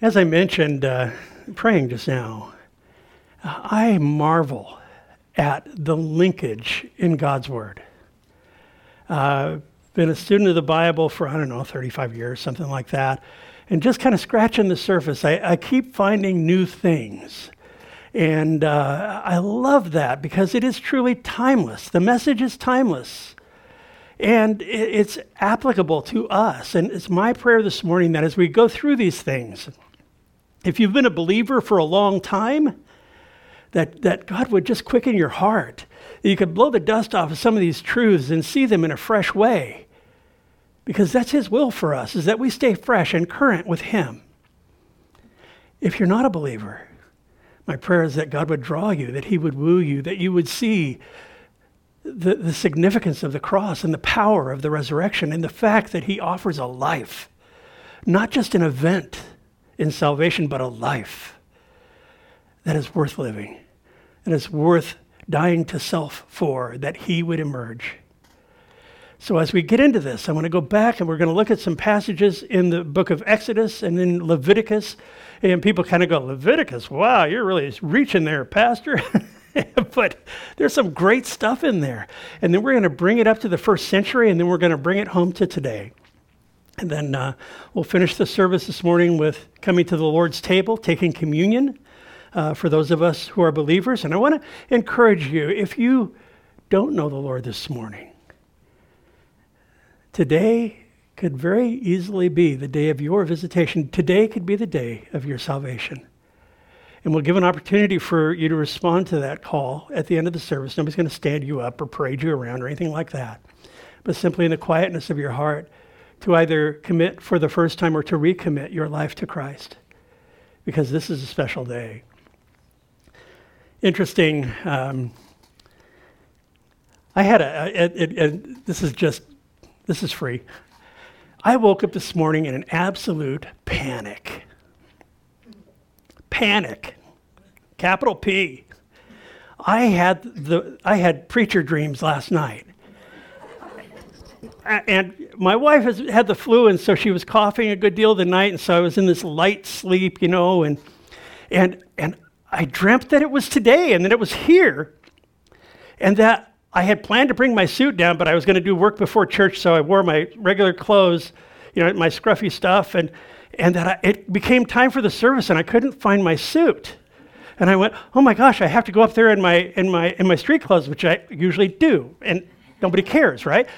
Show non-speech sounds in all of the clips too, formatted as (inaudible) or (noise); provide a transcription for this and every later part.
As I mentioned, uh, praying just now, I marvel at the linkage in God's Word. Uh, been a student of the Bible for, I don't know, 35 years, something like that. And just kind of scratching the surface, I, I keep finding new things. And uh, I love that because it is truly timeless. The message is timeless. And it's applicable to us. And it's my prayer this morning that as we go through these things, if you've been a believer for a long time, that, that God would just quicken your heart. That you could blow the dust off of some of these truths and see them in a fresh way. Because that's His will for us, is that we stay fresh and current with Him. If you're not a believer, my prayer is that God would draw you, that He would woo you, that you would see the, the significance of the cross and the power of the resurrection and the fact that He offers a life, not just an event in salvation, but a life that is worth living, that is worth dying to self for, that He would emerge. So, as we get into this, I want to go back and we're going to look at some passages in the book of Exodus and in Leviticus. And people kind of go, Leviticus, wow, you're really reaching there, Pastor. (laughs) (laughs) but there's some great stuff in there. And then we're going to bring it up to the first century and then we're going to bring it home to today. And then uh, we'll finish the service this morning with coming to the Lord's table, taking communion uh, for those of us who are believers. And I want to encourage you if you don't know the Lord this morning, today could very easily be the day of your visitation. Today could be the day of your salvation. And we'll give an opportunity for you to respond to that call at the end of the service. Nobody's going to stand you up or parade you around or anything like that. But simply in the quietness of your heart, to either commit for the first time or to recommit your life to Christ. Because this is a special day. Interesting. Um, I had a, it, it, it, this is just, this is free. I woke up this morning in an absolute panic. Panic. Capital P. I had the I had preacher dreams last night. And my wife has had the flu, and so she was coughing a good deal the night, and so I was in this light sleep, you know, and and and I dreamt that it was today and that it was here, and that I had planned to bring my suit down, but I was going to do work before church, so I wore my regular clothes, you know, my scruffy stuff, and, and that I, it became time for the service, and I couldn't find my suit. And I went, oh my gosh, I have to go up there in my, in my, in my street clothes, which I usually do, and nobody cares, right?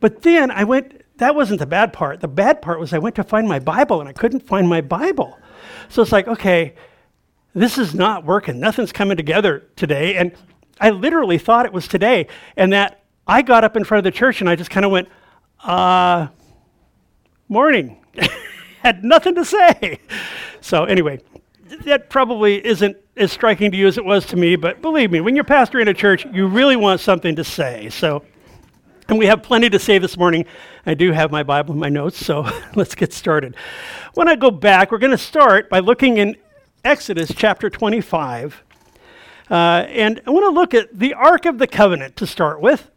But then I went, that wasn't the bad part. The bad part was I went to find my Bible, and I couldn't find my Bible. So it's like, okay, this is not working. Nothing's coming together today. And I literally thought it was today. And that I got up in front of the church and I just kind of went, uh, morning. (laughs) Had nothing to say. So, anyway, that probably isn't as striking to you as it was to me, but believe me, when you're pastoring a church, you really want something to say. So, and we have plenty to say this morning. I do have my Bible and my notes, so (laughs) let's get started. When I go back, we're going to start by looking in Exodus chapter 25. Uh, and I want to look at the Ark of the Covenant to start with.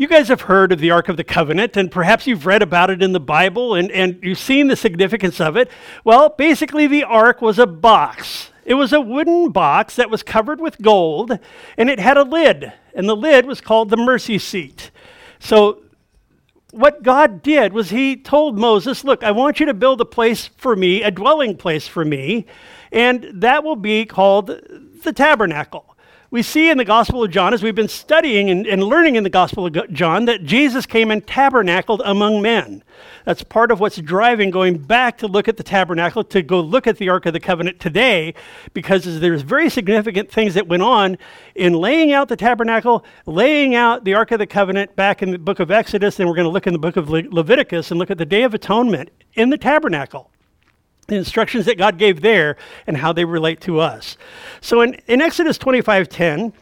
You guys have heard of the Ark of the Covenant, and perhaps you've read about it in the Bible and, and you've seen the significance of it. Well, basically, the Ark was a box. It was a wooden box that was covered with gold, and it had a lid, and the lid was called the mercy seat. So, what God did was He told Moses, Look, I want you to build a place for me, a dwelling place for me, and that will be called the tabernacle. We see in the Gospel of John, as we've been studying and, and, learning in the Gospel of John, that Jesus came and tabernacled among men. That's part of what's driving going back to look at the tabernacle, to go look at the Ark of the Covenant today, because there's very significant things that went on in laying out the tabernacle, laying out the Ark of the Covenant back in the book of Exodus, and we're going to look in the book of Le- Leviticus and look at the Day of Atonement in the tabernacle the instructions that God gave there and how they relate to us. So in, in Exodus 25:10,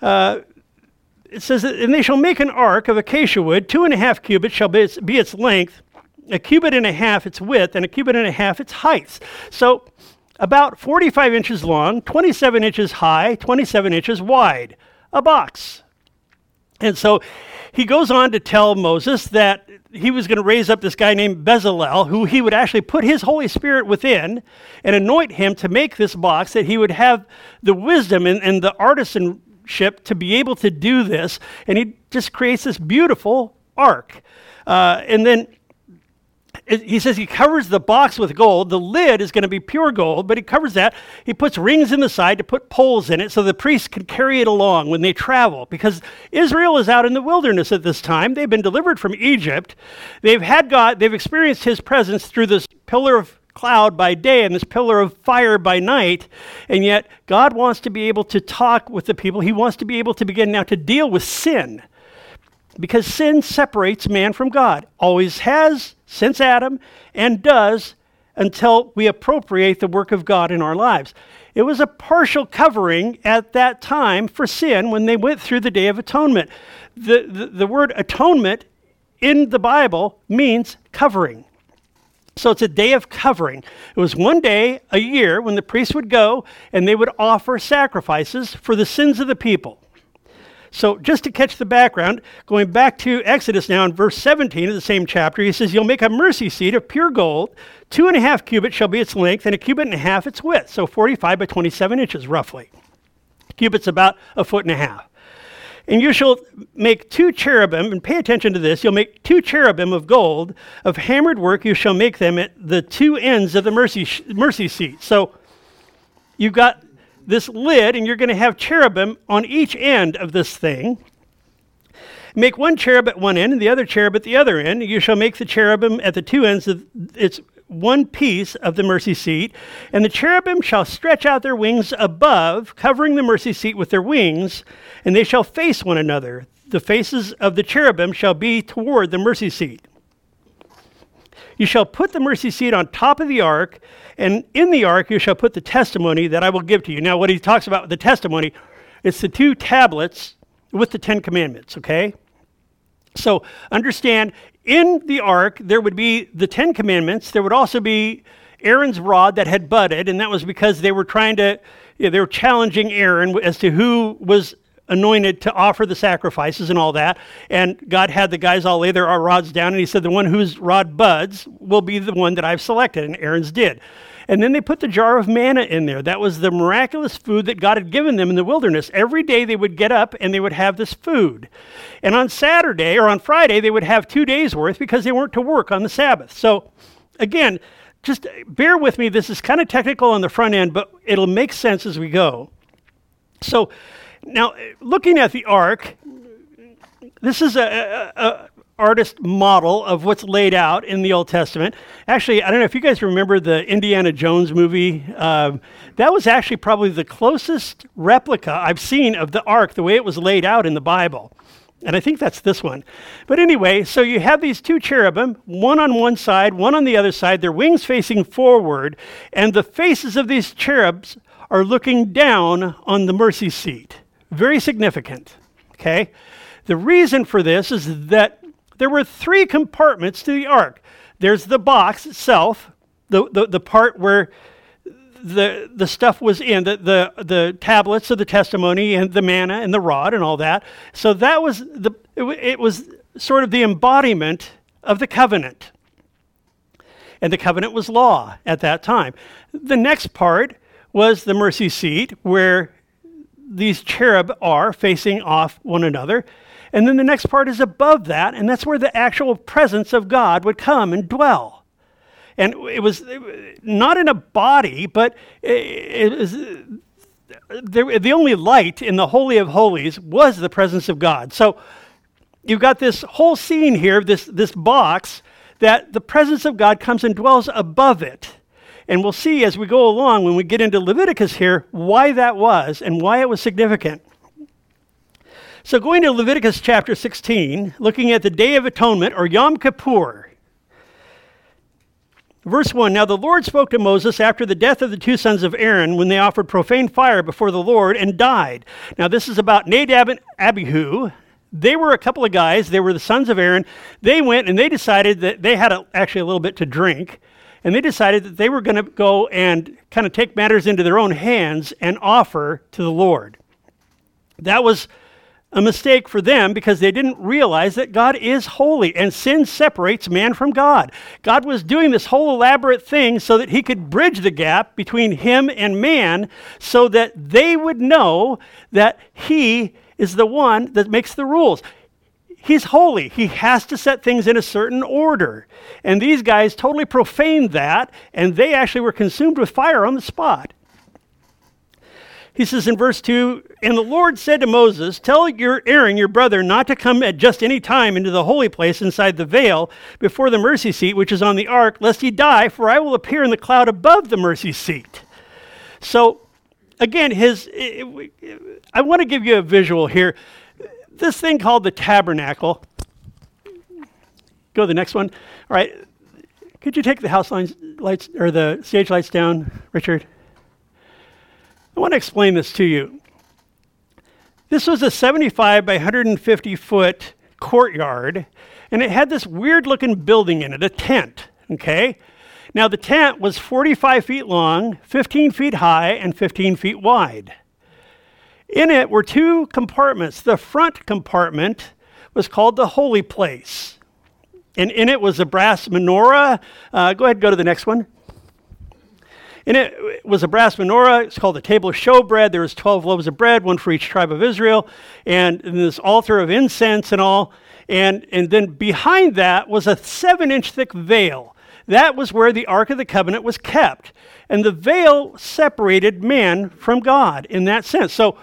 uh, it says, that, And they shall make an ark of acacia wood, two and a half cubits shall be its, be its length, a cubit and a half its width, and a cubit and a half its height. So about 45 inches long, 27 inches high, 27 inches wide. A box. And so he goes on to tell Moses that he was going to raise up this guy named Bezalel, who he would actually put his Holy Spirit within and anoint him to make this box, that he would have the wisdom and, and the artisanship to be able to do this. And he just creates this beautiful ark. Uh, and then he says he covers the box with gold. The lid is going to be pure gold, but he covers that. He puts rings in the side to put poles in it so the priests can carry it along when they travel because Israel is out in the wilderness at this time. They've been delivered from Egypt. They've had God, they've experienced his presence through this pillar of cloud by day and this pillar of fire by night. And yet, God wants to be able to talk with the people. He wants to be able to begin now to deal with sin because sin separates man from God. Always has since Adam and does until we appropriate the work of God in our lives. It was a partial covering at that time for sin when they went through the Day of Atonement. The, the, the word atonement in the Bible means covering. So it's a day of covering. It was one day a year when the priests would go and they would offer sacrifices for the sins of the people. So, just to catch the background, going back to Exodus now in verse 17 of the same chapter, he says, You'll make a mercy seat of pure gold. Two and a half cubits shall be its length, and a cubit and a half its width. So, 45 by 27 inches roughly. Cubit's about a foot and a half. And you shall make two cherubim, and pay attention to this. You'll make two cherubim of gold, of hammered work. You shall make them at the two ends of the mercy, mercy seat. So you've got this lid, and you're going to have cherubim on each end of this thing. Make one cherub at one end and the other cherub at the other end. You shall make the cherubim at the two ends of its one piece of the mercy seat, and the cherubim shall stretch out their wings above, covering the mercy seat with their wings, and they shall face one another. The faces of the cherubim shall be toward the mercy seat. You shall put the mercy seat on top of the ark, and in the ark you shall put the testimony that I will give to you. Now, what he talks about the testimony, it's the two tablets with the Ten Commandments, okay? So understand, in the ark, there would be the Ten Commandments. There would also be Aaron's rod that had budded, and that was because they were trying to, you know, they were challenging Aaron as to who was anointed to offer the sacrifices and all that. And God had the guys all lay their rods down, and He said, The one whose rod buds will be the one that I've selected. And Aaron's did. And then they put the jar of manna in there. That was the miraculous food that God had given them in the wilderness. Every day they would get up and they would have this food. And on Saturday or on Friday, they would have two days' worth because they weren't to work on the Sabbath. So, again, just bear with me. This is kind of technical on the front end, but it'll make sense as we go. So, now, looking at the ark, this is a, a, a, artist model of what's laid out in the Old Testament. Actually, I don't know if you guys remember the Indiana Jones movie. Um, that was actually probably the closest replica I've seen of the ark, the way it was laid out in the Bible. And I think that's this one. But anyway, so you have these two cherubim, one on one side, one on the other side, their wings facing forward, and the faces of these cherubs are looking down on the mercy seat. Very significant. Okay? The reason for this is that there were three compartments to the ark. There's the box itself, the, the, the part where the, the stuff was in, the, the, the tablets of the testimony and the manna and the rod and all that. So that was the, it, it was sort of the embodiment of the covenant. And the covenant was law at that time. The next part was the mercy seat where these cherub are facing off one another. And then the next part is above that, and that's where the actual presence of God would come and dwell. And it was not in a body, but it was the only light in the Holy of Holies was the presence of God. So you've got this whole scene here, this, this box, that the presence of God comes and dwells above it. And we'll see as we go along when we get into Leviticus here why that was and why it was significant. So, going to Leviticus chapter 16, looking at the Day of Atonement or Yom Kippur. Verse 1 Now the Lord spoke to Moses after the death of the two sons of Aaron when they offered profane fire before the Lord and died. Now, this is about Nadab and Abihu. They were a couple of guys, they were the sons of Aaron. They went and they decided that they had a, actually a little bit to drink and they decided that they were going to go and kind of take matters into their own hands and offer to the Lord. That was a mistake for them because they didn't realize that God is holy and sin separates man from God. God was doing this whole elaborate thing so that he could bridge the gap between him and man so that they would know that he is the one that makes the rules. He's holy. He has to set things in a certain order. And these guys totally profaned that, and they actually were consumed with fire on the spot. He says in verse 2 And the Lord said to Moses, Tell your Aaron, your brother, not to come at just any time into the holy place inside the veil before the mercy seat, which is on the ark, lest he die, for I will appear in the cloud above the mercy seat. So, again, his, I want to give you a visual here. This thing called the tabernacle. Go to the next one. All right. Could you take the house lines, lights or the stage lights down, Richard? I want to explain this to you. This was a 75 by 150 foot courtyard, and it had this weird looking building in it, a tent, okay? Now, the tent was 45 feet long, 15 feet high, and 15 feet wide. In it were two compartments. The front compartment was called the holy place, and in it was a brass menorah. Uh, go ahead, go to the next one. In it was a brass menorah. It's called the table of showbread. There was 12 loaves of bread, one for each tribe of Israel, and, this altar of incense and all. And, and then behind that was a seven inch thick veil. That was where the Ark of the Covenant was kept. And the veil separated man from God in that sense. So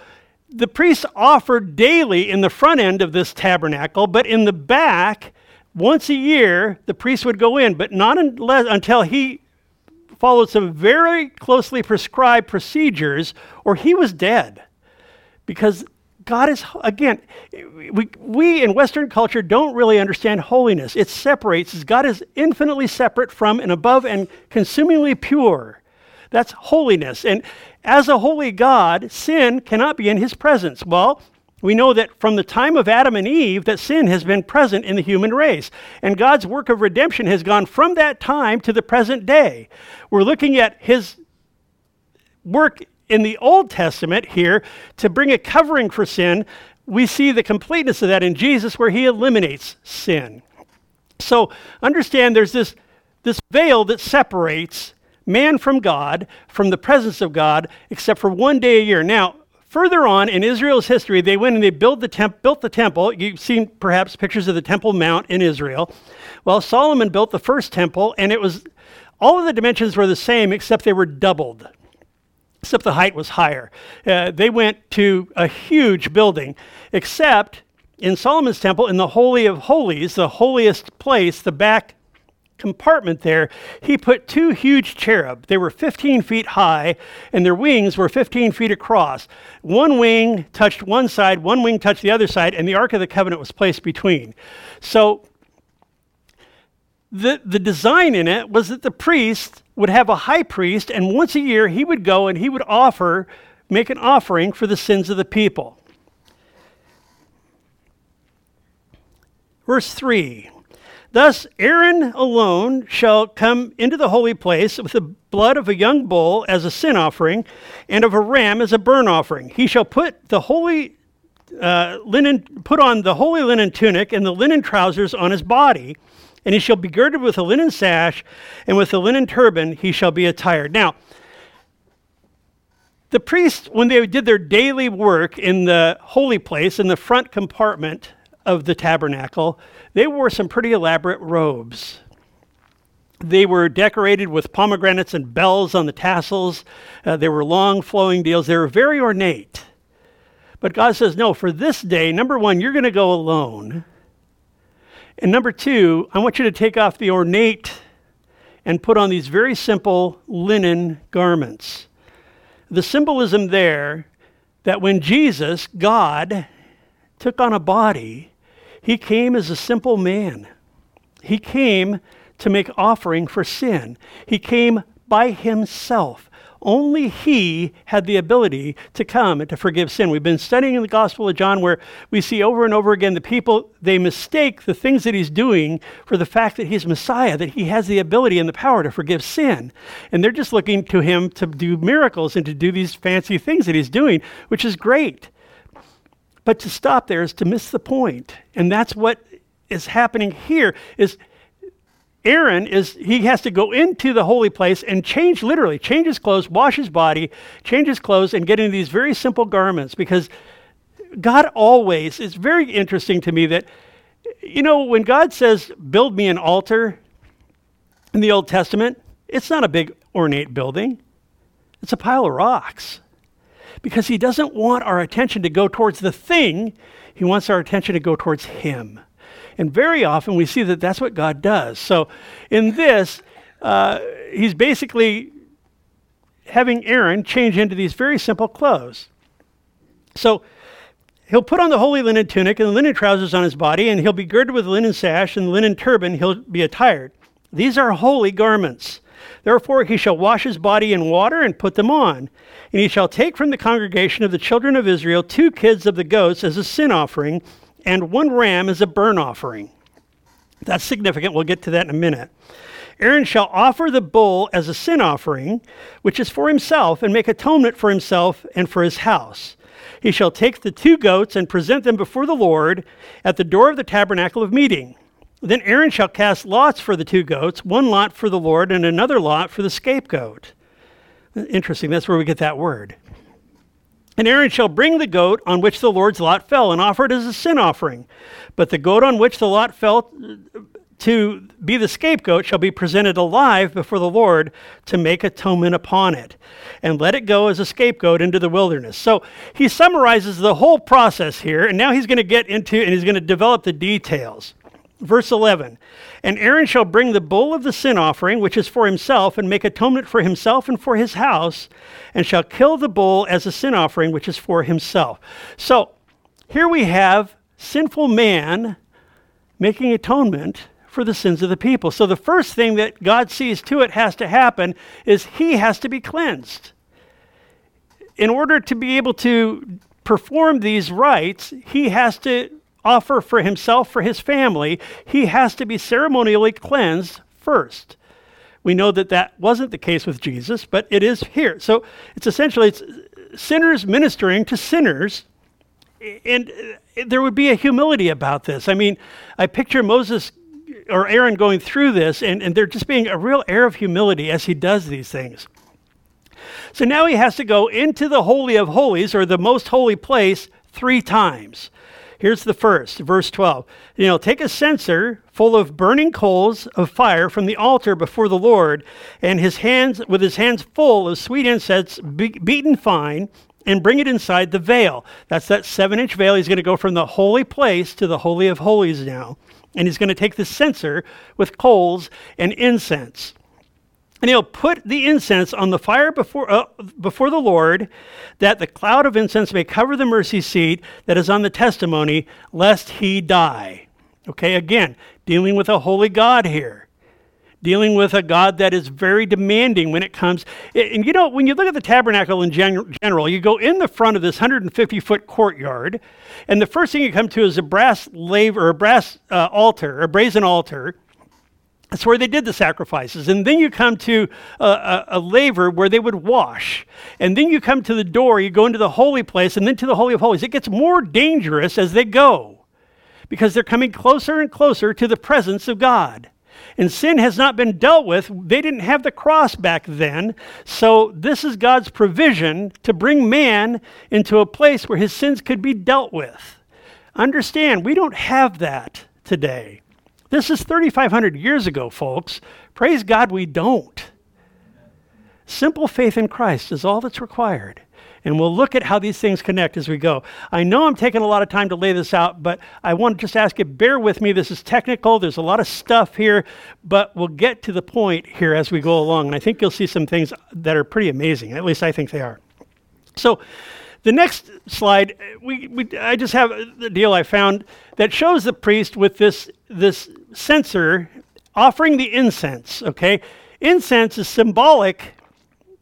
the priests offered daily in the front end of this tabernacle, but in the back, once a year, the priest would go in, but not unless, until he followed some very closely prescribed procedures, or he was dead. Because God is, again, we, we in Western culture don't really understand holiness. It separates, God is infinitely separate from and above and consumingly pure. That's holiness. And as a holy God, sin cannot be in his presence. Well, we know that from the time of Adam and Eve that sin has been present in the human race. And God's work of redemption has gone from that time to the present day. We're looking at his work in the Old Testament here to bring a covering for sin. We see the completeness of that in Jesus where he eliminates sin. So understand there's this, this veil that separates man from God, from the presence of God, except for one day a year. Now, Further on in Israel's history, they went and they built the, temp- built the temple. You've seen perhaps pictures of the Temple Mount in Israel. Well, Solomon built the first temple, and it was all of the dimensions were the same except they were doubled, except the height was higher. Uh, they went to a huge building, except in Solomon's temple, in the Holy of Holies, the holiest place, the back compartment there, he put two huge cherub. They were 15 feet high, and their wings were 15 feet across. One wing touched one side, one wing touched the other side, and the Ark of the Covenant was placed between. So the, the design in it was that the priest would have a high priest, and once a year he would go and he would offer, make an offering for the sins of the people. Verse 3 Thus, Aaron alone shall come into the holy place with the blood of a young bull as a sin offering, and of a ram as a burnt offering. He shall put the holy uh, linen, put on the holy linen tunic and the linen trousers on his body, and he shall be girded with a linen sash, and with a linen turban he shall be attired. Now, the priests, when they did their daily work in the holy place, in the front compartment of the tabernacle, they wore some pretty elaborate robes. They were decorated with pomegranates and bells on the tassels. Uh, they were long flowing deals. They were very ornate. But God says, no, for this day, number one, you're going to go alone. And number two, I want you to take off the ornate and put on these very simple linen garments. The symbolism there that when Jesus, God, took on a body, he came as a simple man. He came to make offering for sin. He came by himself. Only he had the ability to come and to forgive sin. We've been studying in the Gospel of John where we see over and over again the people, they mistake the things that he's doing for the fact that he's Messiah, that he has the ability and the power to forgive sin. And they're just looking to him to do miracles and to do these fancy things that he's doing, which is great. But to stop there is to miss the point. And that's what is happening here is Aaron is he has to go into the holy place and change literally, change his clothes, wash his body, change his clothes and get into these very simple garments because God always it's very interesting to me that you know when God says build me an altar in the Old Testament, it's not a big ornate building. It's a pile of rocks. Because he doesn't want our attention to go towards the thing, he wants our attention to go towards him. And very often we see that that's what God does. So in this, uh, he's basically having Aaron change into these very simple clothes. So he'll put on the holy linen tunic and the linen trousers on his body, and he'll be girded with a linen sash and linen turban he'll be attired. These are holy garments. Therefore he shall wash his body in water and put them on. And he shall take from the congregation of the children of Israel two kids of the goats as a sin offering and one ram as a burnt offering. That's significant. We'll get to that in a minute. Aaron shall offer the bull as a sin offering, which is for himself, and make atonement for himself and for his house. He shall take the two goats and present them before the Lord at the door of the tabernacle of meeting. Then Aaron shall cast lots for the two goats, one lot for the Lord and another lot for the scapegoat. Interesting, that's where we get that word. And Aaron shall bring the goat on which the Lord's lot fell and offer it as a sin offering. But the goat on which the lot fell to be the scapegoat shall be presented alive before the Lord to make atonement upon it. And let it go as a scapegoat into the wilderness. So he summarizes the whole process here, and now he's going to get into and he's going to develop the details. Verse 11 And Aaron shall bring the bull of the sin offering, which is for himself, and make atonement for himself and for his house, and shall kill the bull as a sin offering, which is for himself. So here we have sinful man making atonement for the sins of the people. So the first thing that God sees to it has to happen is he has to be cleansed. In order to be able to perform these rites, he has to offer for himself, for his family, he has to be ceremonially cleansed first. We know that that wasn't the case with Jesus, but it is here. So it's essentially it's sinners ministering to sinners, and uh, there would be a humility about this. I mean, I picture Moses or Aaron going through this, and, and there just being a real air of humility as he does these things. So now he has to go into the Holy of Holies, or the most holy place, three times. Here's the first, verse 12. You know, take a censer full of burning coals of fire from the altar before the Lord, and his hands, with his hands full of sweet incense be- beaten fine, and bring it inside the veil. That's that seven inch veil. He's going to go from the holy place to the Holy of Holies now. And he's going to take the censer with coals and incense. And he'll put the incense on the fire before, uh, before the Lord, that the cloud of incense may cover the mercy seat that is on the testimony, lest he die. Okay, again, dealing with a holy God here. Dealing with a God that is very demanding when it comes. And you know, when you look at the tabernacle in gen- general, you go in the front of this 150 foot courtyard, and the first thing you come to is a brass laver, or a brass uh, altar, a brazen altar that's where they did the sacrifices. And then you come to a, a, a, laver where they would wash. And then you come to the door, you go into the holy place, and then to the Holy of Holies. It gets more dangerous as they go because they're coming closer and closer to the presence of God. And sin has not been dealt with. They didn't have the cross back then. So, this is God's provision to bring man into a place where his sins could be dealt with. Understand, we don't have that today. This is 3,500 years ago, folks. Praise God, we don't. Simple faith in Christ is all that's required. And we'll look at how these things connect as we go. I know I'm taking a lot of time to lay this out, but I want to just ask you, bear with me. This is technical. There's a lot of stuff here, but we'll get to the point here as we go along. And I think you'll see some things that are pretty amazing. At least I think they are. So, the next slide, uh, we, we, I just have the deal I found that shows the priest with this, this censer offering the incense, okay? Incense is symbolic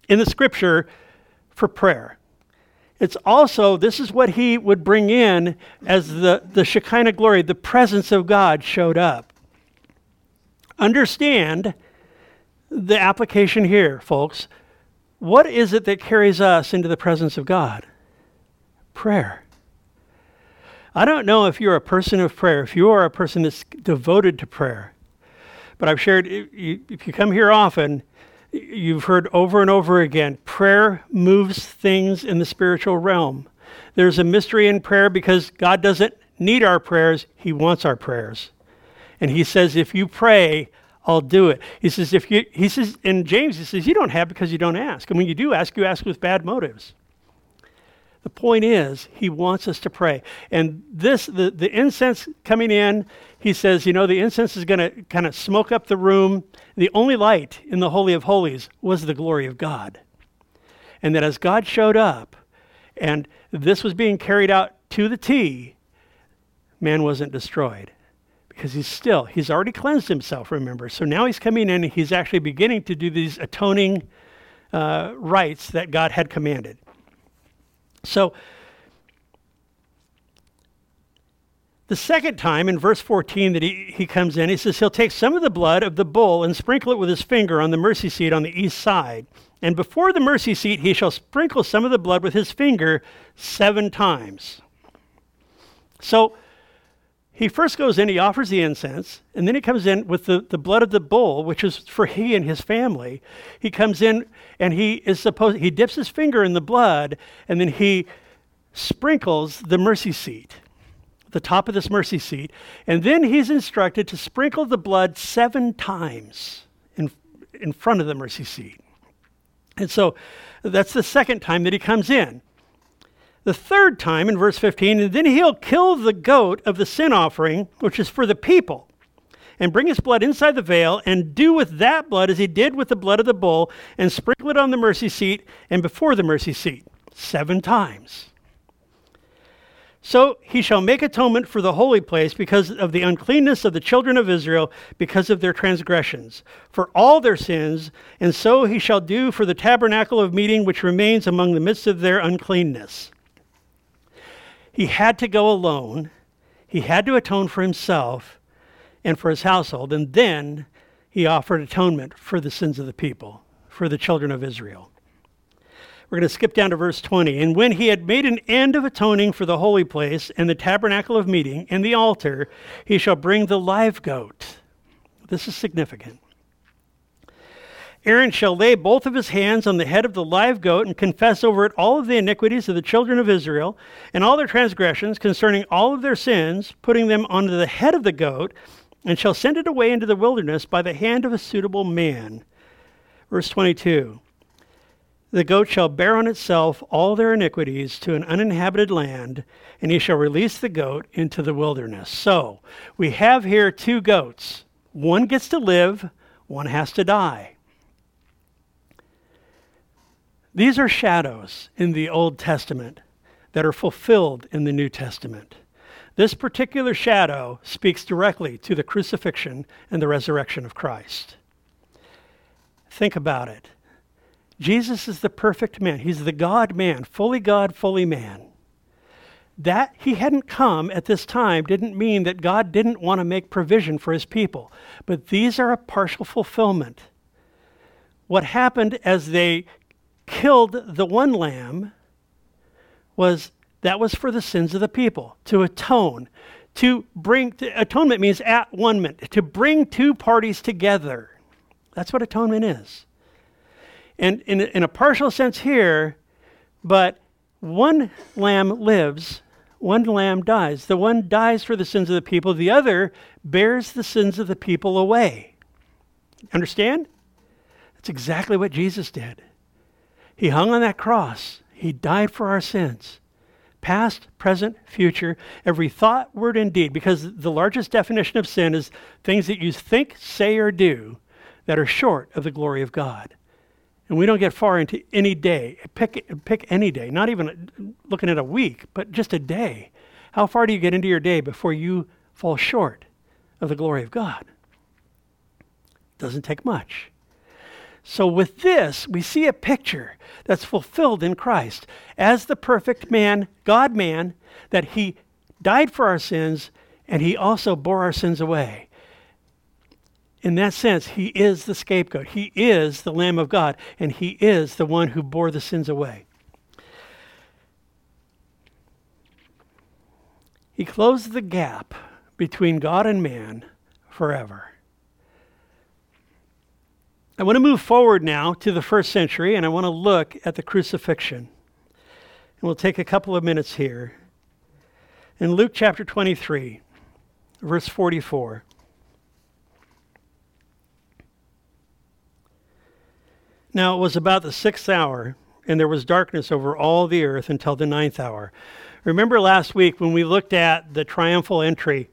in the scripture for prayer. It's also, this is what he would bring in as the, the Shekinah glory, the presence of God showed up. Understand the application here, folks. What is it that carries us into the presence of God? Prayer. I don't know if you're a person of prayer, if you are a person that's devoted to prayer, but I've shared, if you come here often, you've heard over and over again prayer moves things in the spiritual realm. There's a mystery in prayer because God doesn't need our prayers, He wants our prayers. And He says, if you pray, I'll do it. He says, if you, he says, in James, he says, you don't have because you don't ask. And when you do ask, you ask with bad motives. The point is, he wants us to pray. And this, the, the incense coming in, he says, you know, the incense is going to kind of smoke up the room. The only light in the Holy of Holies was the glory of God. And that as God showed up and this was being carried out to the T, man wasn't destroyed because he's still, he's already cleansed himself, remember. So now he's coming in and he's actually beginning to do these atoning uh, rites that God had commanded. So, the second time in verse 14 that he, he comes in, he says, He'll take some of the blood of the bull and sprinkle it with his finger on the mercy seat on the east side. And before the mercy seat, he shall sprinkle some of the blood with his finger seven times. So, he first goes in, he offers the incense, and then he comes in with the, the blood of the bull, which is for he and his family. He comes in and he is supposed he dips his finger in the blood, and then he sprinkles the mercy seat, the top of this mercy seat, and then he's instructed to sprinkle the blood seven times in, in front of the mercy seat. And so that's the second time that he comes in. The third time in verse 15, and then he'll kill the goat of the sin offering, which is for the people, and bring his blood inside the veil, and do with that blood as he did with the blood of the bull, and sprinkle it on the mercy seat and before the mercy seat, seven times. So he shall make atonement for the holy place because of the uncleanness of the children of Israel, because of their transgressions, for all their sins, and so he shall do for the tabernacle of meeting which remains among the midst of their uncleanness. He had to go alone. He had to atone for himself and for his household. And then he offered atonement for the sins of the people, for the children of Israel. We're going to skip down to verse 20. And when he had made an end of atoning for the holy place and the tabernacle of meeting and the altar, he shall bring the live goat. This is significant. Aaron shall lay both of his hands on the head of the live goat and confess over it all of the iniquities of the children of Israel and all their transgressions concerning all of their sins, putting them onto the head of the goat, and shall send it away into the wilderness by the hand of a suitable man. Verse 22 The goat shall bear on itself all their iniquities to an uninhabited land, and he shall release the goat into the wilderness. So we have here two goats. One gets to live, one has to die. These are shadows in the Old Testament that are fulfilled in the New Testament. This particular shadow speaks directly to the crucifixion and the resurrection of Christ. Think about it. Jesus is the perfect man. He's the God man, fully God, fully man. That he hadn't come at this time didn't mean that God didn't want to make provision for his people. But these are a partial fulfillment. What happened as they killed the one lamb was that was for the sins of the people to atone. To bring to, atonement means at one minute to bring two parties together. That's what atonement is. And in, in a partial sense here but one lamb lives one lamb dies. The one dies for the sins of the people the other bears the sins of the people away. Understand? That's exactly what jesus did he hung on that cross. He died for our sins. Past, present, future, every thought, word, and deed, because the largest definition of sin is things that you think, say, or do that are short of the glory of God. And we don't get far into any day. Pick, pick any day, not even looking at a week, but just a day. How far do you get into your day before you fall short of the glory of God? Doesn't take much. So, with this, we see a picture that's fulfilled in Christ as the perfect man, God man, that he died for our sins and he also bore our sins away. In that sense, he is the scapegoat. He is the Lamb of God, and he is the one who bore the sins away. He closed the gap between God and man forever. I want to move forward now to the first century and I want to look at the crucifixion. And we'll take a couple of minutes here. In Luke chapter 23, verse 44. Now it was about the sixth hour, and there was darkness over all the earth until the ninth hour. Remember last week when we looked at the triumphal entry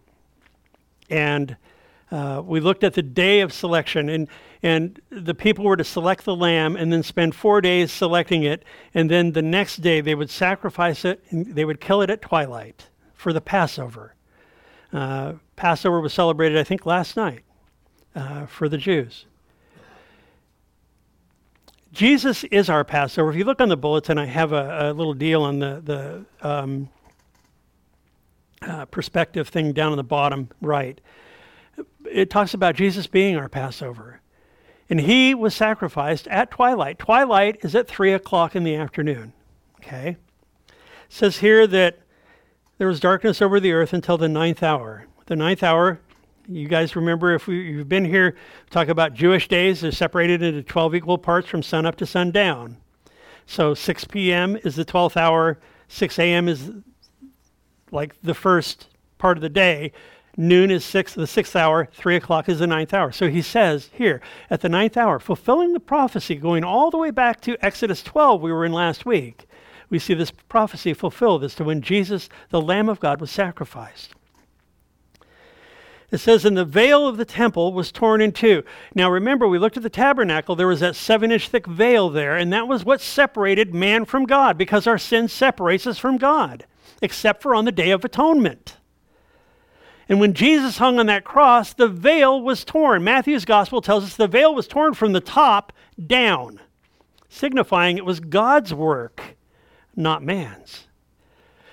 and uh, we looked at the day of selection, and, and the people were to select the lamb and then spend four days selecting it, and then the next day they would sacrifice it and they would kill it at twilight for the Passover. Uh, Passover was celebrated, I think, last night uh, for the Jews. Jesus is our Passover. If you look on the bulletin, I have a, a little deal on the, the um, uh, perspective thing down on the bottom right. It talks about Jesus being our Passover. And he was sacrificed at twilight. Twilight is at 3 o'clock in the afternoon. Okay? It says here that there was darkness over the earth until the ninth hour. The ninth hour you guys remember if we, you've been here, talk about Jewish days. They're separated into 12 equal parts from sun up to sundown. So 6 p.m. is the 12th hour, 6 a.m. is like the first part of the day. Noon is six, the sixth hour, three o'clock is the ninth hour. So he says here, at the ninth hour, fulfilling the prophecy, going all the way back to Exodus 12, we were in last week, we see this prophecy fulfilled as to when Jesus, the Lamb of God, was sacrificed. It says, and the veil of the temple was torn in two. Now remember, we looked at the tabernacle, there was that seven inch thick veil there, and that was what separated man from God because our sin separates us from God, except for on the Day of Atonement. And when Jesus hung on that cross, the veil was torn. Matthew's gospel tells us the veil was torn from the top down, signifying it was God's work, not man's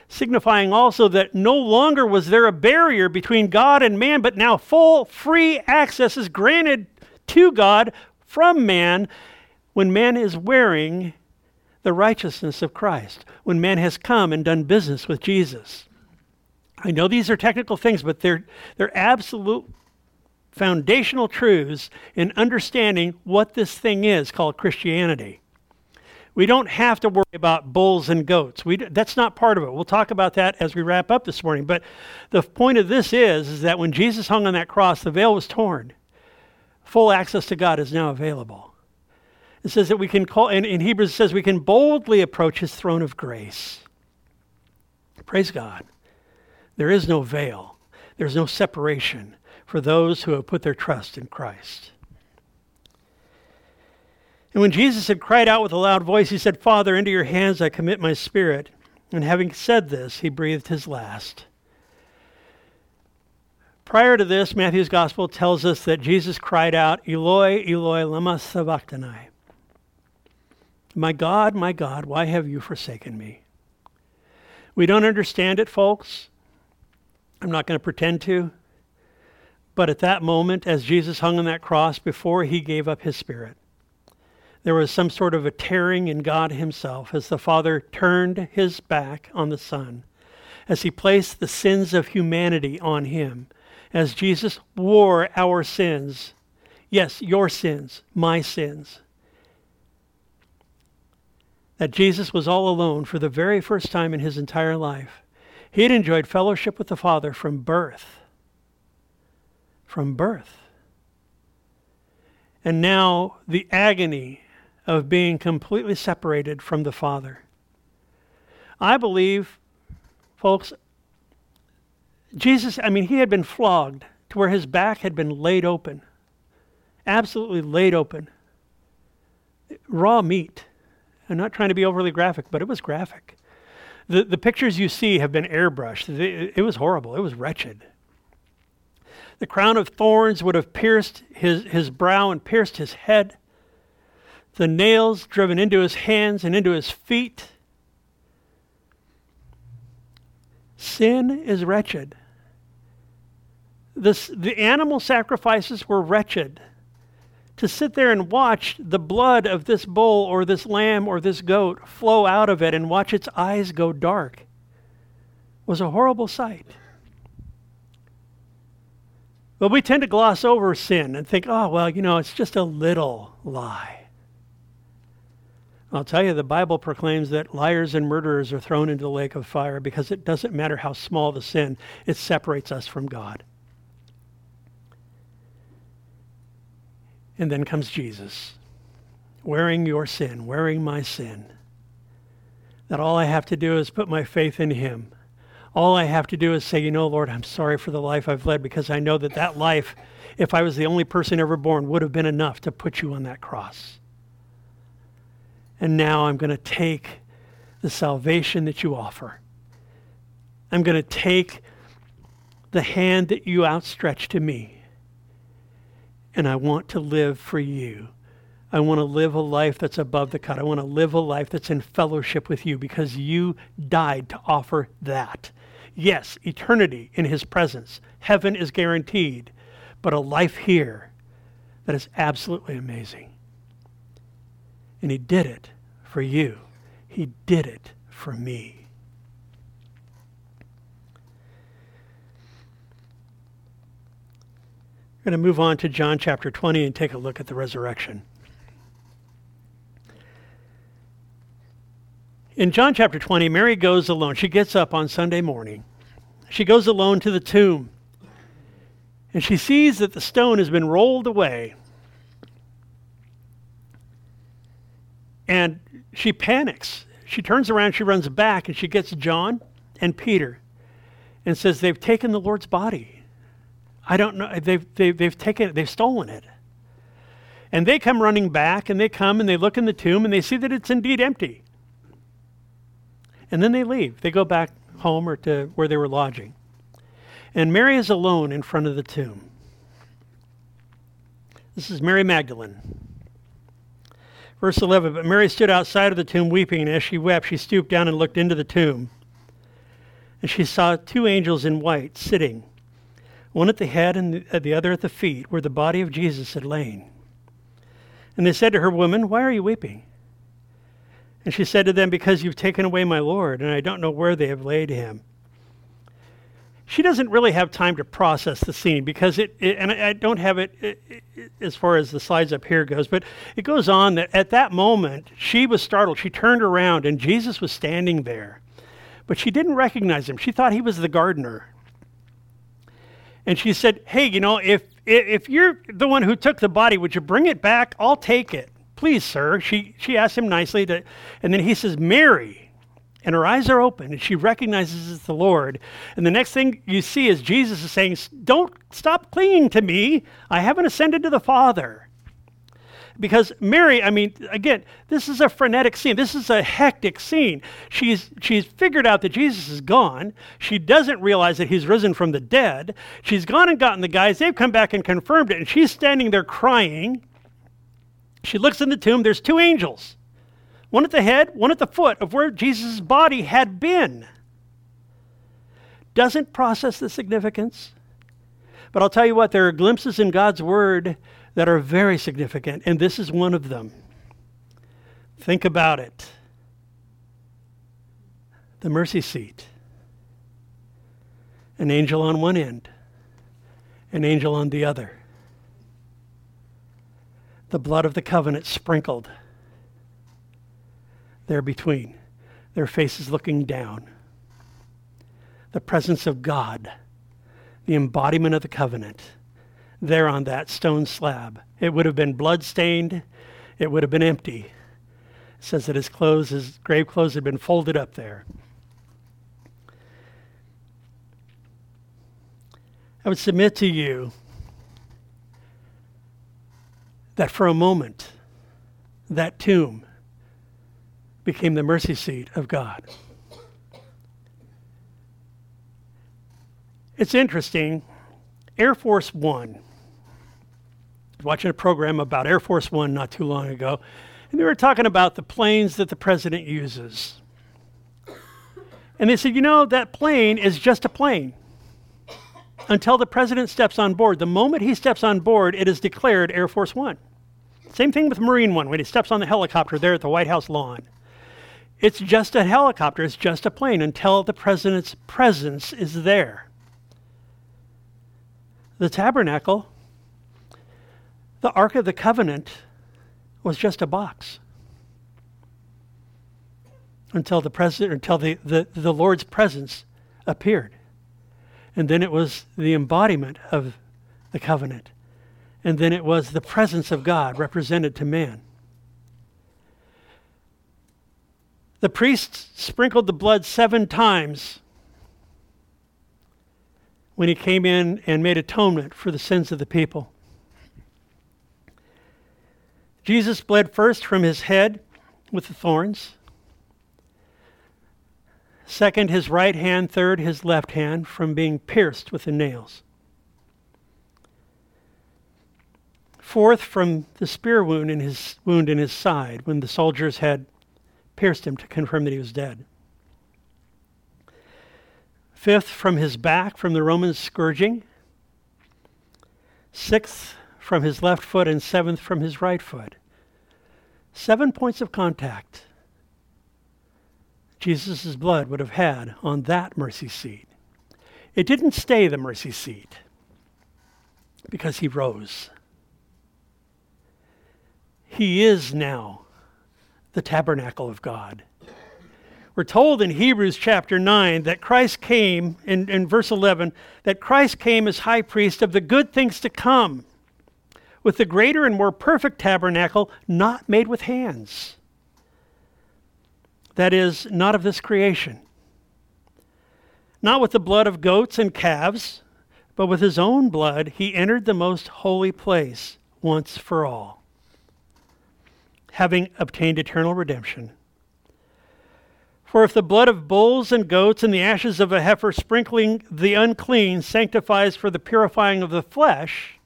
signifying also that no longer was there a barrier between God and man, but now full free access is granted to God from man when man is wearing the righteousness of Christ, when man has come and done business with Jesus. I know these are technical things, but they're, they're absolute foundational truths in understanding what this thing is called Christianity. We don't have to worry about bulls and goats. We, that's not part of it. We'll talk about that as we wrap up this morning. But the point of this is, is that when Jesus hung on that cross, the veil was torn. Full access to God is now available. It says that we can call, in, in Hebrews, it says we can boldly approach his throne of grace. Praise God. There is no veil, there's no separation for those who have put their trust in Christ. And when Jesus had cried out with a loud voice, he said, Father, into your hands I commit my spirit. And having said this, he breathed his last. Prior to this, Matthew's gospel tells us that Jesus cried out, Eloi, Eloi, lama sabachthani. My God, my God, why have you forsaken me? We don't understand it, folks. I'm not going to pretend to. But at that moment, as Jesus hung on that cross before he gave up his spirit, there was some sort of a tearing in God Himself as the Father turned His back on the Son, as He placed the sins of humanity on Him, as Jesus wore our sins. Yes, your sins, my sins. That Jesus was all alone for the very first time in His entire life. He had enjoyed fellowship with the Father from birth. From birth. And now the agony of being completely separated from the Father. I believe, folks, Jesus, I mean, he had been flogged to where his back had been laid open, absolutely laid open. Raw meat. I'm not trying to be overly graphic, but it was graphic. The, the pictures you see have been airbrushed. It, it was horrible. It was wretched. The crown of thorns would have pierced his, his brow and pierced his head the nails driven into his hands and into his feet. Sin is wretched. This, the animal sacrifices were wretched. To sit there and watch the blood of this bull or this lamb or this goat flow out of it and watch its eyes go dark was a horrible sight. But we tend to gloss over sin and think, oh, well, you know, it's just a little lie. I'll tell you, the Bible proclaims that liars and murderers are thrown into the lake of fire because it doesn't matter how small the sin, it separates us from God. And then comes Jesus, wearing your sin, wearing my sin. That all I have to do is put my faith in Him all I have to do is say, you know, Lord, I'm sorry for the life I've led because I know that that life, if I was the only person ever born, would have been enough to put you on that cross. And now I'm going to take the salvation that you offer. I'm going to take the hand that you outstretch to me. And I want to live for you. I want to live a life that's above the cut. I want to live a life that's in fellowship with you because you died to offer that. Yes, eternity in his presence. Heaven is guaranteed, but a life here that is absolutely amazing. And he did it for you. He did it for me. We're going to move on to John chapter 20 and take a look at the resurrection. In John chapter 20, Mary goes alone. She gets up on Sunday morning. She goes alone to the tomb. And she sees that the stone has been rolled away. And she panics. She turns around, she runs back, and she gets John and Peter and says, They've taken the Lord's body. I don't know. They've, they've, they've taken it, they've stolen it. And they come running back, and they come and they look in the tomb, and they see that it's indeed empty. And then they leave. They go back home or to where they were lodging. And Mary is alone in front of the tomb. This is Mary Magdalene. Verse 11 But Mary stood outside of the tomb weeping, and as she wept, she stooped down and looked into the tomb. And she saw two angels in white sitting, one at the head and uh, the other at the feet, where the body of Jesus had lain. And they said to her, Woman, why are you weeping? And she said to them, Because you've taken away my Lord, and I don't know where they have laid him. She doesn't really have time to process the scene because it, it and I, don't have it, it, it, as far as the slides up here goes, but it goes on that at that moment she was startled. She turned around and Jesus was standing there, but she didn't recognize him. She thought he was the gardener. And she said, Hey, you know, if, if you're the one who took the body, would you bring it back? I'll take it. Please, sir. She, she asked him nicely, to, and then he says, Mary. And her eyes are open, and she recognizes it's the Lord. And the next thing you see is Jesus is saying, Don't stop clinging to me. I haven't ascended to the Father. Because Mary, I mean, again, this is a frenetic scene. This is a hectic scene. She's, she's figured out that Jesus is gone. She doesn't realize that he's risen from the dead. She's gone and gotten the guys. They've come back and confirmed it. And she's standing there crying. She looks in the tomb, there's two angels one at the head, one at the foot of where Jesus' body had been. Doesn't process the significance. But I'll tell you what, there are glimpses in God's Word that are very significant, and this is one of them. Think about it the mercy seat, an angel on one end, an angel on the other the blood of the covenant sprinkled there between, their faces looking down. The presence of God, the embodiment of the covenant, there on that stone slab. It would have been blood-stained, it would have been empty. It says that his clothes, his grave clothes had been folded up there. I would submit to you that for a moment, that tomb became the mercy seat of God. It's interesting. Air Force One. Watching a program about Air Force One not too long ago, and they were talking about the planes that the president uses. And they said, you know, that plane is just a plane until the president steps on board. The moment he steps on board, it is declared Air Force One. Same thing with Marine One when he steps on the helicopter there at the White House lawn. It's just a helicopter, it's just a plane until the president's presence is there. the tabernacle, the Ark of the Covenant, was just a box until the president until the, the, the Lord's presence appeared. And then it was the embodiment of the covenant. And then it was the presence of God represented to man. The priest sprinkled the blood seven times when he came in and made atonement for the sins of the people. Jesus bled first from his head with the thorns, second, his right hand, third, his left hand from being pierced with the nails. Fourth, from the spear wound in his wound in his side when the soldiers had pierced him to confirm that he was dead. Fifth, from his back from the Roman scourging. Sixth, from his left foot, and seventh, from his right foot. Seven points of contact Jesus' blood would have had on that mercy seat. It didn't stay the mercy seat because he rose. He is now the tabernacle of God. We're told in Hebrews chapter 9 that Christ came, in, in verse 11, that Christ came as high priest of the good things to come, with the greater and more perfect tabernacle not made with hands. That is, not of this creation. Not with the blood of goats and calves, but with his own blood he entered the most holy place once for all, having obtained eternal redemption. For if the blood of bulls and goats and the ashes of a heifer sprinkling the unclean sanctifies for the purifying of the flesh,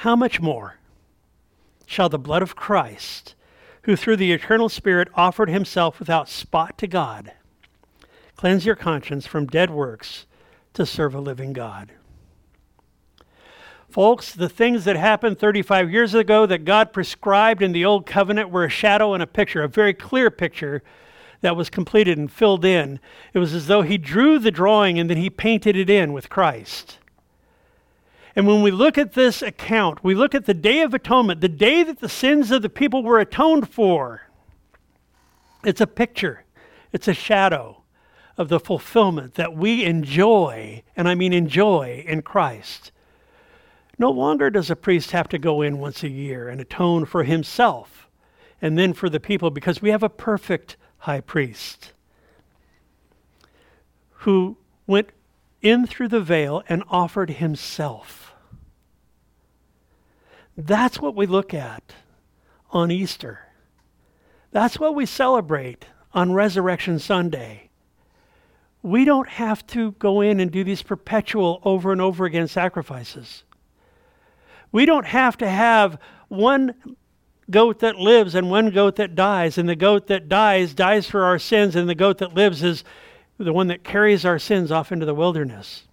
how much more shall the blood of Christ, who through the eternal Spirit offered himself without spot to God, cleanse your conscience from dead works to serve a living God? Folks, the things that happened 35 years ago that God prescribed in the Old Covenant were a shadow and a picture, a very clear picture that was completed and filled in. It was as though He drew the drawing and then He painted it in with Christ. And when we look at this account, we look at the Day of Atonement, the day that the sins of the people were atoned for. It's a picture, it's a shadow of the fulfillment that we enjoy, and I mean enjoy in Christ. No longer does a priest have to go in once a year and atone for himself and then for the people because we have a perfect high priest who went in through the veil and offered himself. That's what we look at on Easter. That's what we celebrate on Resurrection Sunday. We don't have to go in and do these perpetual over and over again sacrifices. We don't have to have one goat that lives and one goat that dies, and the goat that dies dies for our sins, and the goat that lives is the one that carries our sins off into the wilderness.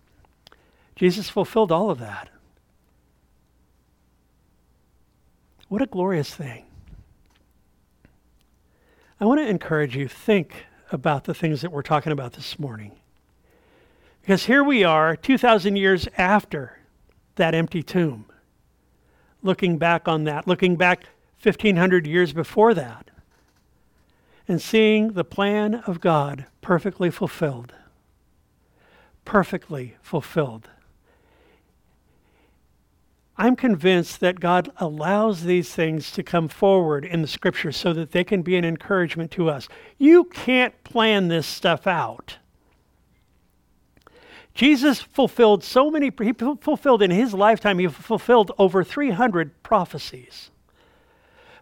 Jesus fulfilled all of that. What a glorious thing. I want to encourage you think about the things that we're talking about this morning. Because here we are 2,000 years after that empty tomb looking back on that, looking back 1,500 years before that, and seeing the plan of God perfectly fulfilled. Perfectly fulfilled. I'm convinced that God allows these things to come forward in the scripture so that they can be an encouragement to us. You can't plan this stuff out. Jesus fulfilled so many, he fulfilled in his lifetime, he fulfilled over 300 prophecies.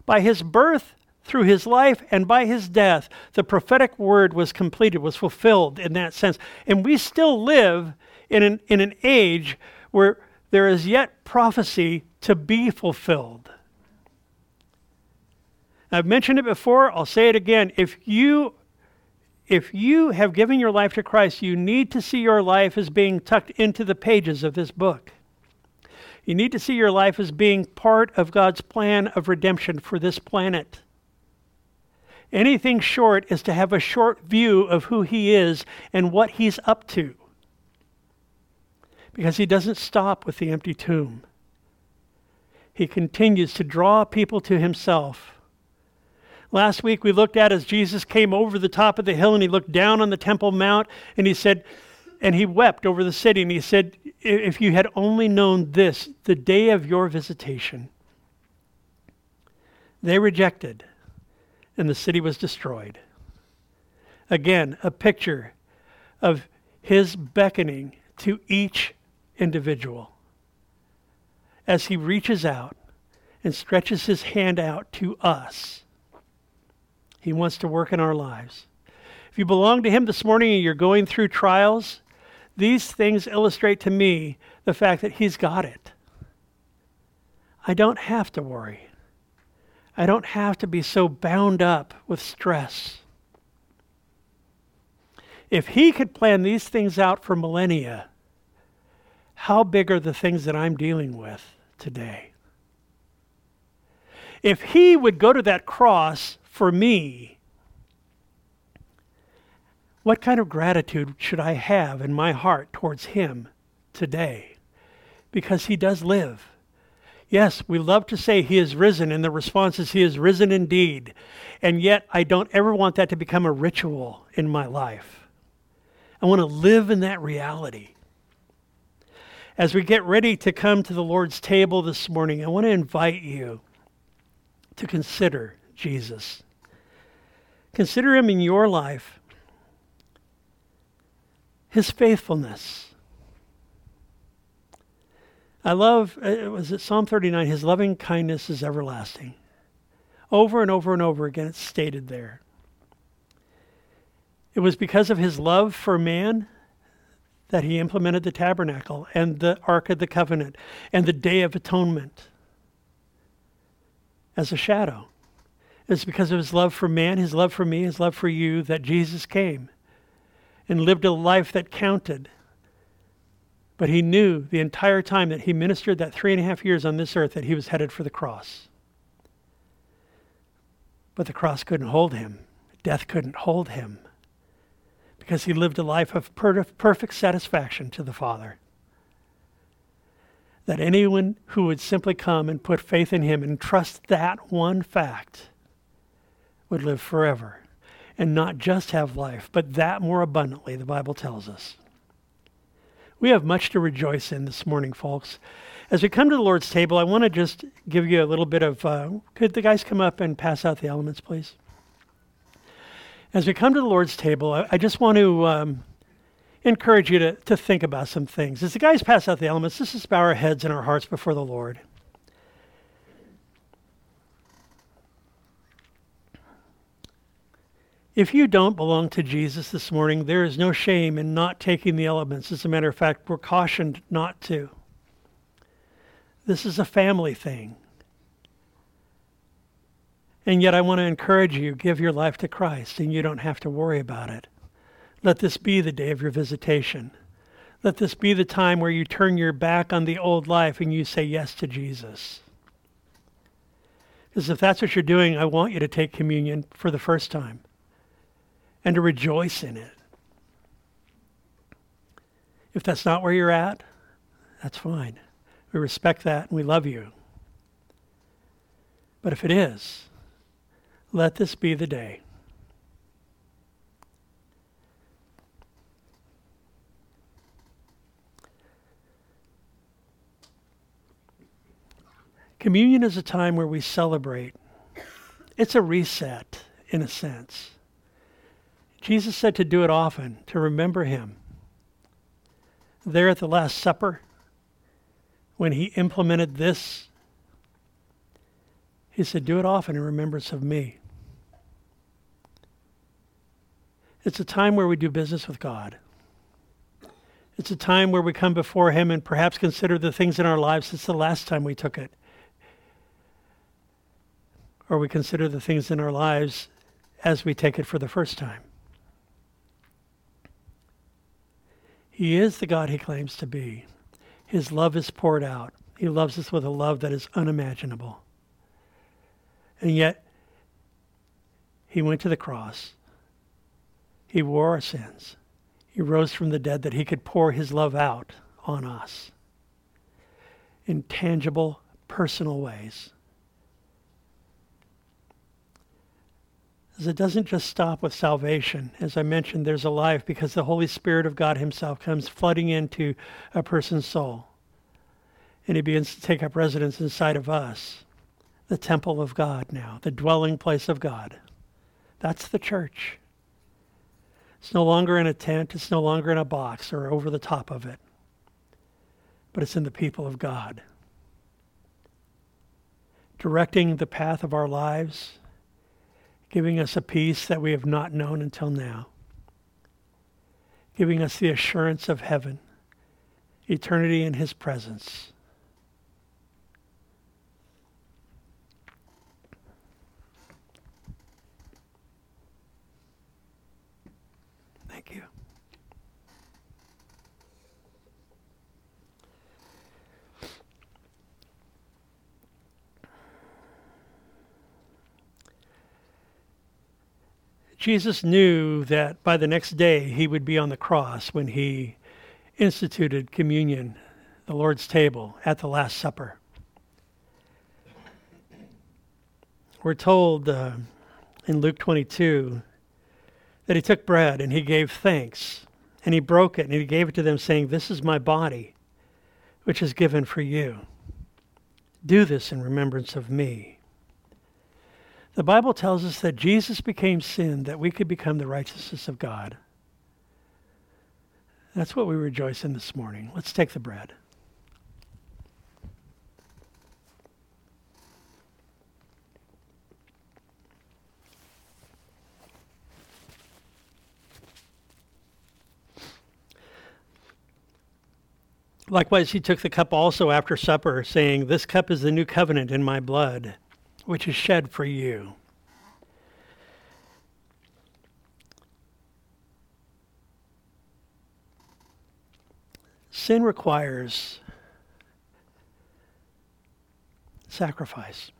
By his birth, through his life, and by his death, the prophetic word was completed, was fulfilled in that sense. And we still live in an, in an age where there is yet prophecy to be fulfilled. I've mentioned it before, I'll say it again. If you if you have given your life to Christ, you need to see your life as being tucked into the pages of this book. You need to see your life as being part of God's plan of redemption for this planet. Anything short is to have a short view of who He is and what He's up to. Because he doesn't stop with the empty tomb. He continues to draw people to himself. Last week we looked at as Jesus came over the top of the hill and he looked down on the Temple Mount and he said, and he wept over the city and he said, If you had only known this, the day of your visitation. They rejected, and the city was destroyed. Again, a picture of his beckoning to each individual as he reaches out and stretches his hand out to us. He wants to work in our lives. If you belong to him this morning and you're going through trials, these things illustrate to me the fact that he's got it. I don't have to worry. I don't have to be so bound up with stress. If he could plan these things out for millennia, how big are the things that I'm dealing with today? If he would go to that cross for me, what kind of gratitude should I have in my heart towards him today? Because he does live. Yes, we love to say he is risen, and the response is he is risen indeed. And yet, I don't ever want that to become a ritual in my life. I want to live in that reality. As we get ready to come to the Lord's table this morning, I want to invite you to consider Jesus. Consider him in your life, his faithfulness. I love, uh, was it Psalm 39? His loving kindness is everlasting. Over and over and over again, it's stated there. It was because of his love for man that he implemented the tabernacle and the Ark of the Covenant and the Day of Atonement as a shadow. It's because of his love for man, his love for me, his love for you that Jesus came and lived a life that counted. But he knew the entire time that he ministered that three and a half years on this earth that he was headed for the cross. But the cross couldn't hold him, death couldn't hold him because he lived a life of per- perfect satisfaction to the Father. That anyone who would simply come and put faith in him and trust that one fact would live forever and not just have life, but that more abundantly, the Bible tells us. We have much to rejoice in this morning, folks. As we come to the Lord's table, I want to just give you a little bit of. Uh, could the guys come up and pass out the elements, please? As we come to the Lord's table, I, I just want to um, encourage you to, to think about some things. As the guys pass out the elements, let's just bow our heads and our hearts before the Lord. If you don't belong to Jesus this morning, there is no shame in not taking the elements. As a matter of fact, we're cautioned not to. This is a family thing. And yet, I want to encourage you give your life to Christ, and you don't have to worry about it. Let this be the day of your visitation. Let this be the time where you turn your back on the old life and you say yes to Jesus. Because if that's what you're doing, I want you to take communion for the first time and to rejoice in it. If that's not where you're at, that's fine. We respect that and we love you. But if it is, let this be the day. Communion is a time where we celebrate. It's a reset, in a sense. Jesus said to do it often, to remember him. There at the Last Supper, when he implemented this, he said, Do it often in remembrance of me. It's a time where we do business with God. It's a time where we come before Him and perhaps consider the things in our lives since the last time we took it. Or we consider the things in our lives as we take it for the first time. He is the God He claims to be. His love is poured out. He loves us with a love that is unimaginable. And yet, He went to the cross he wore our sins. He rose from the dead that he could pour his love out on us in tangible, personal ways. As it doesn't just stop with salvation. As I mentioned, there's a life because the Holy Spirit of God Himself comes flooding into a person's soul. And He begins to take up residence inside of us, the temple of God now, the dwelling place of God. That's the church. It's no longer in a tent, it's no longer in a box or over the top of it, but it's in the people of God. Directing the path of our lives, giving us a peace that we have not known until now, giving us the assurance of heaven, eternity in His presence. Thank you. Jesus knew that by the next day he would be on the cross when he instituted communion, the Lord's table, at the Last Supper. We're told uh, in Luke 22 that he took bread and he gave thanks and he broke it and he gave it to them, saying, This is my body, which is given for you. Do this in remembrance of me. The Bible tells us that Jesus became sin that we could become the righteousness of God. That's what we rejoice in this morning. Let's take the bread. Likewise, he took the cup also after supper, saying, This cup is the new covenant in my blood, which is shed for you. Sin requires sacrifice.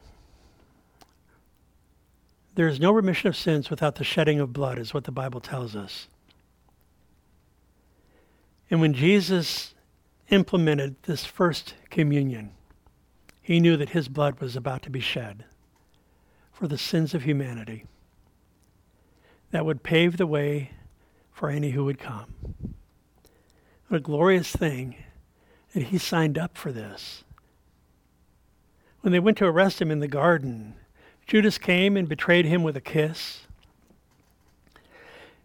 There is no remission of sins without the shedding of blood, is what the Bible tells us. And when Jesus implemented this first communion, he knew that his blood was about to be shed for the sins of humanity that would pave the way for any who would come. What a glorious thing that he signed up for this. When they went to arrest him in the garden, Judas came and betrayed him with a kiss.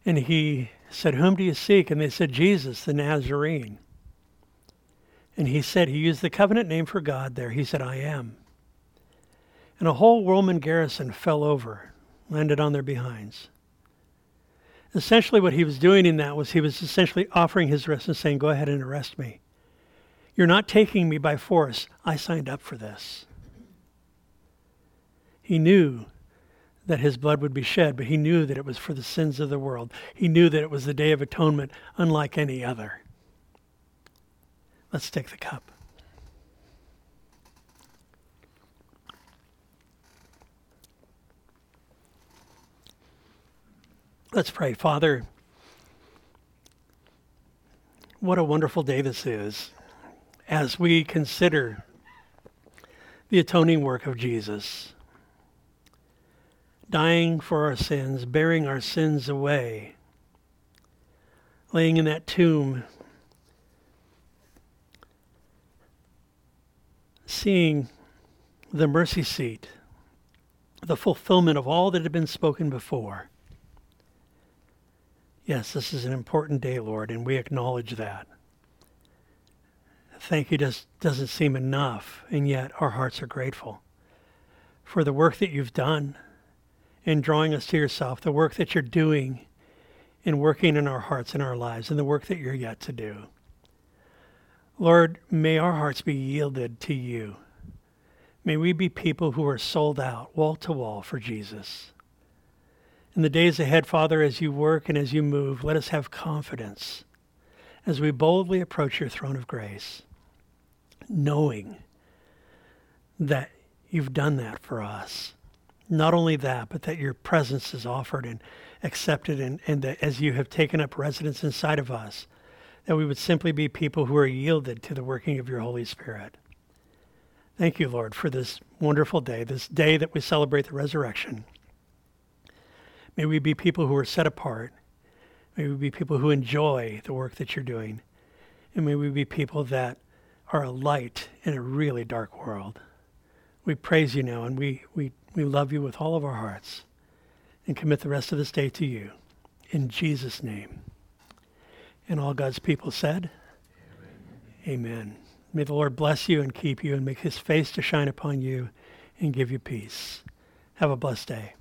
And he said, Whom do you seek? And they said, Jesus, the Nazarene. And he said, he used the covenant name for God there. He said, I am. And a whole Roman garrison fell over, landed on their behinds. Essentially, what he was doing in that was he was essentially offering his wrist and saying, Go ahead and arrest me. You're not taking me by force. I signed up for this. He knew that his blood would be shed, but he knew that it was for the sins of the world. He knew that it was the day of atonement, unlike any other. Let's take the cup. Let's pray. Father, what a wonderful day this is as we consider the atoning work of Jesus, dying for our sins, bearing our sins away, laying in that tomb seeing the mercy seat, the fulfillment of all that had been spoken before. Yes, this is an important day, Lord, and we acknowledge that. Thank you just doesn't seem enough, and yet our hearts are grateful for the work that you've done in drawing us to yourself, the work that you're doing in working in our hearts and our lives, and the work that you're yet to do. Lord, may our hearts be yielded to you. May we be people who are sold out, wall to wall, for Jesus. In the days ahead, Father, as you work and as you move, let us have confidence as we boldly approach your throne of grace, knowing that you've done that for us. Not only that, but that your presence is offered and accepted, and, and that as you have taken up residence inside of us, that we would simply be people who are yielded to the working of your Holy Spirit. Thank you, Lord, for this wonderful day, this day that we celebrate the resurrection. May we be people who are set apart. May we be people who enjoy the work that you're doing. And may we be people that are a light in a really dark world. We praise you now and we, we, we love you with all of our hearts and commit the rest of this day to you. In Jesus' name. And all God's people said, Amen. Amen. May the Lord bless you and keep you and make his face to shine upon you and give you peace. Have a blessed day.